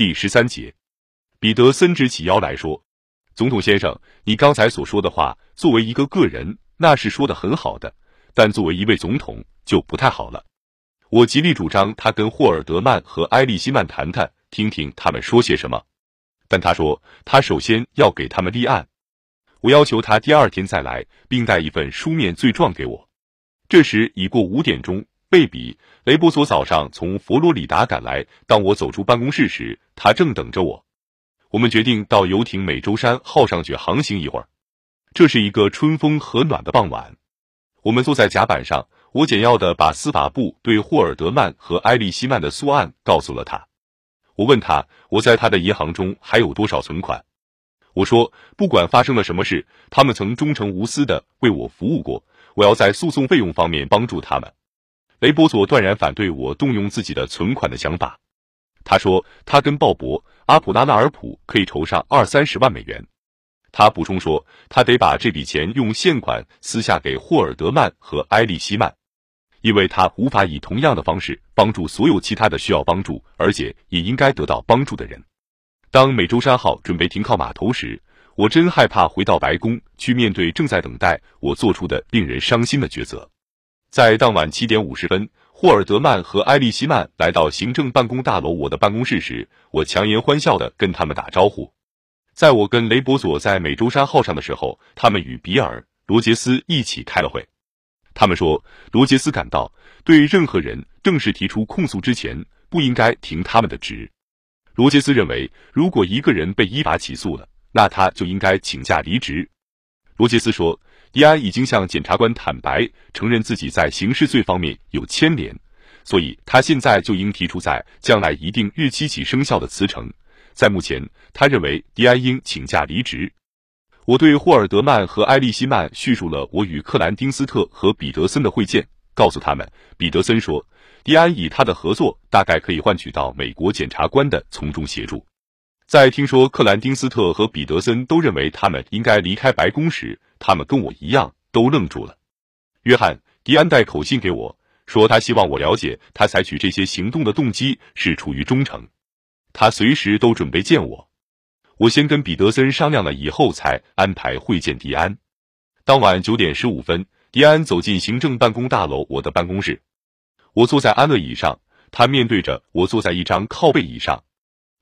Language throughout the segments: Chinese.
第十三节，彼得森直起腰来说：“总统先生，你刚才所说的话，作为一个个人，那是说的很好的，但作为一位总统就不太好了。我极力主张他跟霍尔德曼和埃利希曼谈谈，听听他们说些什么。但他说他首先要给他们立案。我要求他第二天再来，并带一份书面罪状给我。这时已过五点钟。”贝比雷波索早上从佛罗里达赶来。当我走出办公室时，他正等着我。我们决定到游艇美洲山号上去航行一会儿。这是一个春风和暖的傍晚。我们坐在甲板上，我简要的把司法部对霍尔德曼和埃利希曼的诉案告诉了他。我问他，我在他的银行中还有多少存款。我说，不管发生了什么事，他们曾忠诚无私的为我服务过。我要在诉讼费用方面帮助他们。雷波佐断然反对我动用自己的存款的想法。他说，他跟鲍勃·阿普拉纳尔普可以筹上二三十万美元。他补充说，他得把这笔钱用现款私下给霍尔德曼和埃利希曼，因为他无法以同样的方式帮助所有其他的需要帮助，而且也应该得到帮助的人。当美洲山号准备停靠码头时，我真害怕回到白宫去面对正在等待我做出的令人伤心的抉择。在当晚七点五十分，霍尔德曼和埃利希曼来到行政办公大楼我的办公室时，我强颜欢笑的跟他们打招呼。在我跟雷伯佐在美洲山号上的时候，他们与比尔·罗杰斯一起开了会。他们说，罗杰斯感到对任何人正式提出控诉之前，不应该停他们的职。罗杰斯认为，如果一个人被依法起诉了，那他就应该请假离职。罗杰斯说。迪安已经向检察官坦白，承认自己在刑事罪方面有牵连，所以他现在就应提出在将来一定日期起生效的辞呈。在目前，他认为迪安应请假离职。我对霍尔德曼和埃利希曼叙述了我与克兰丁斯特和彼得森的会见，告诉他们，彼得森说，迪安以他的合作大概可以换取到美国检察官的从中协助。在听说克兰丁斯特和彼得森都认为他们应该离开白宫时，他们跟我一样都愣住了。约翰·迪安带口信给我，说他希望我了解他采取这些行动的动机是出于忠诚。他随时都准备见我。我先跟彼得森商量了以后，才安排会见迪安。当晚九点十五分，迪安走进行政办公大楼我的办公室。我坐在安乐椅上，他面对着我坐在一张靠背椅上。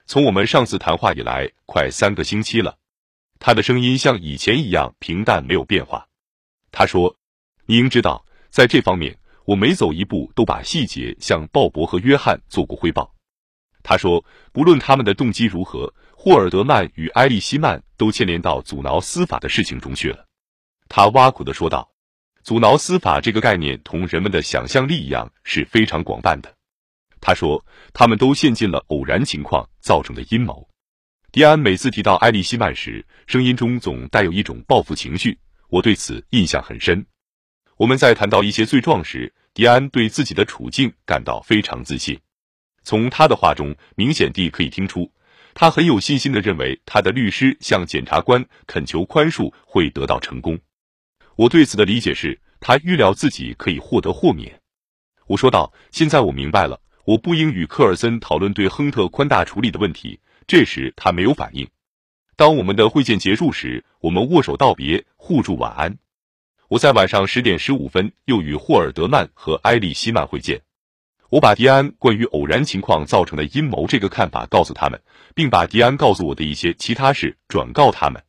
从我们上次谈话以来，快三个星期了，他的声音像以前一样平淡，没有变化。他说：“你应知道，在这方面，我每走一步都把细节向鲍勃和约翰做过汇报。”他说：“不论他们的动机如何，霍尔德曼与埃利希曼都牵连到阻挠司法的事情中去了。”他挖苦的说道：“阻挠司法这个概念，同人们的想象力一样，是非常广泛的。”他说：“他们都陷进了偶然情况造成的阴谋。”迪安每次提到艾利希曼时，声音中总带有一种报复情绪，我对此印象很深。我们在谈到一些罪状时，迪安对自己的处境感到非常自信。从他的话中明显地可以听出，他很有信心的认为他的律师向检察官恳求宽恕会得到成功。我对此的理解是他预料自己可以获得豁免。我说道：“现在我明白了。”我不应与科尔森讨论对亨特宽大处理的问题。这时他没有反应。当我们的会见结束时，我们握手道别，互祝晚安。我在晚上十点十五分又与霍尔德曼和埃利希曼会见。我把迪安关于偶然情况造成的阴谋这个看法告诉他们，并把迪安告诉我的一些其他事转告他们。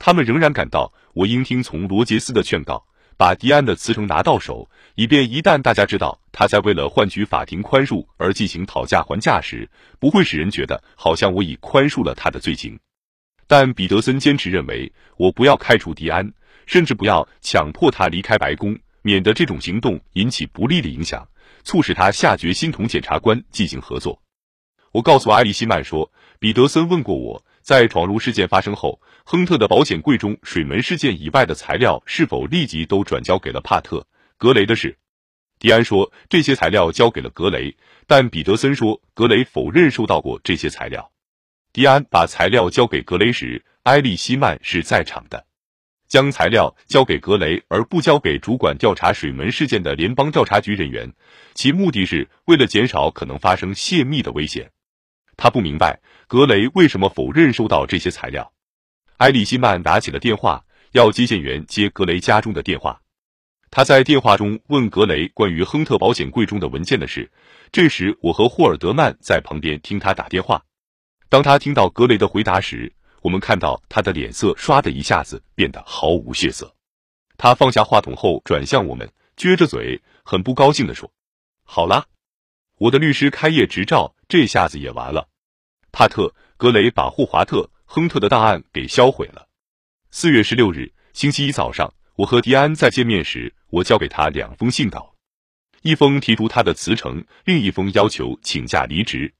他们仍然感到我应听从罗杰斯的劝告。把迪安的辞呈拿到手，以便一旦大家知道他在为了换取法庭宽恕而进行讨价还价时，不会使人觉得好像我已宽恕了他的罪行。但彼得森坚持认为，我不要开除迪安，甚至不要强迫他离开白宫，免得这种行动引起不利的影响，促使他下决心同检察官进行合作。我告诉艾利希曼说，彼得森问过我。在闯入事件发生后，亨特的保险柜中水门事件以外的材料是否立即都转交给了帕特·格雷的事？迪安说这些材料交给了格雷，但彼得森说格雷否认收到过这些材料。迪安把材料交给格雷时，埃利希曼是在场的。将材料交给格雷而不交给主管调查水门事件的联邦调查局人员，其目的是为了减少可能发生泄密的危险。他不明白格雷为什么否认收到这些材料。埃里希曼打起了电话，要接线员接格雷家中的电话。他在电话中问格雷关于亨特保险柜中的文件的事。这时，我和霍尔德曼在旁边听他打电话。当他听到格雷的回答时，我们看到他的脸色唰的一下子变得毫无血色。他放下话筒后转向我们，撅着嘴，很不高兴地说：“好了，我的律师开业执照这下子也完了。帕特·格雷把霍华特·亨特的档案给销毁了。”四月十六日，星期一早上，我和迪安在见面时。我交给他两封信稿，一封提出他的辞呈，另一封要求请假离职。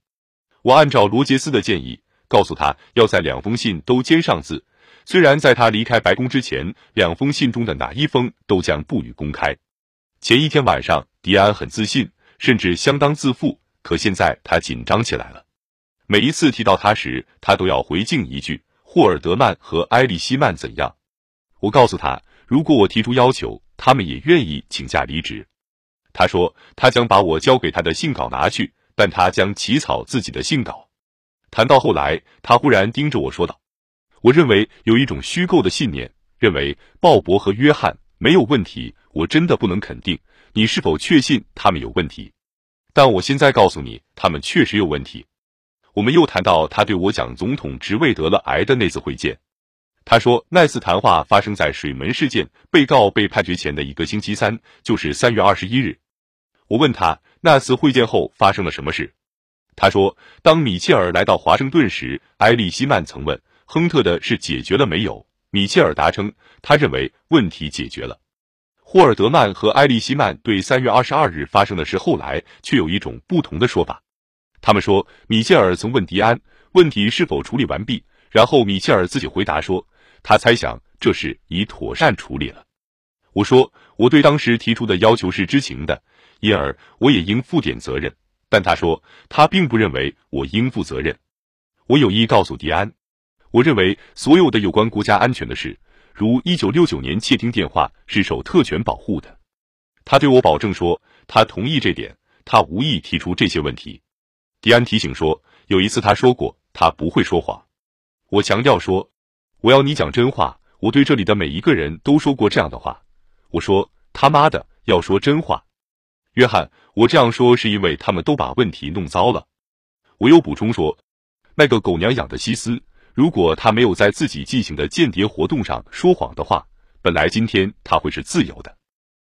我按照罗杰斯的建议，告诉他要在两封信都签上字。虽然在他离开白宫之前，两封信中的哪一封都将不予公开。前一天晚上，迪安很自信，甚至相当自负，可现在他紧张起来了。每一次提到他时，他都要回敬一句：“霍尔德曼和埃利希曼怎样？”我告诉他，如果我提出要求。他们也愿意请假离职。他说，他将把我交给他的信稿拿去，但他将起草自己的信稿。谈到后来，他忽然盯着我说道：“我认为有一种虚构的信念，认为鲍勃和约翰没有问题。我真的不能肯定你是否确信他们有问题，但我现在告诉你，他们确实有问题。”我们又谈到他对我讲总统职位得了癌的那次会见。他说，那次谈话发生在水门事件被告被判决前的一个星期三，就是三月二十一日。我问他那次会见后发生了什么事，他说，当米切尔来到华盛顿时，埃利希曼曾问亨特的事解决了没有。米切尔答称，他认为问题解决了。霍尔德曼和埃利希曼对三月二十二日发生的事后来却有一种不同的说法。他们说，米切尔曾问迪安问题是否处理完毕，然后米切尔自己回答说。他猜想这事已妥善处理了。我说我对当时提出的要求是知情的，因而我也应负点责任。但他说他并不认为我应负责任。我有意告诉迪安，我认为所有的有关国家安全的事，如一九六九年窃听电话，是受特权保护的。他对我保证说他同意这点，他无意提出这些问题。迪安提醒说有一次他说过他不会说谎。我强调说。我要你讲真话。我对这里的每一个人都说过这样的话。我说他妈的要说真话，约翰。我这样说是因为他们都把问题弄糟了。我又补充说，那个狗娘养的西斯，如果他没有在自己进行的间谍活动上说谎的话，本来今天他会是自由的。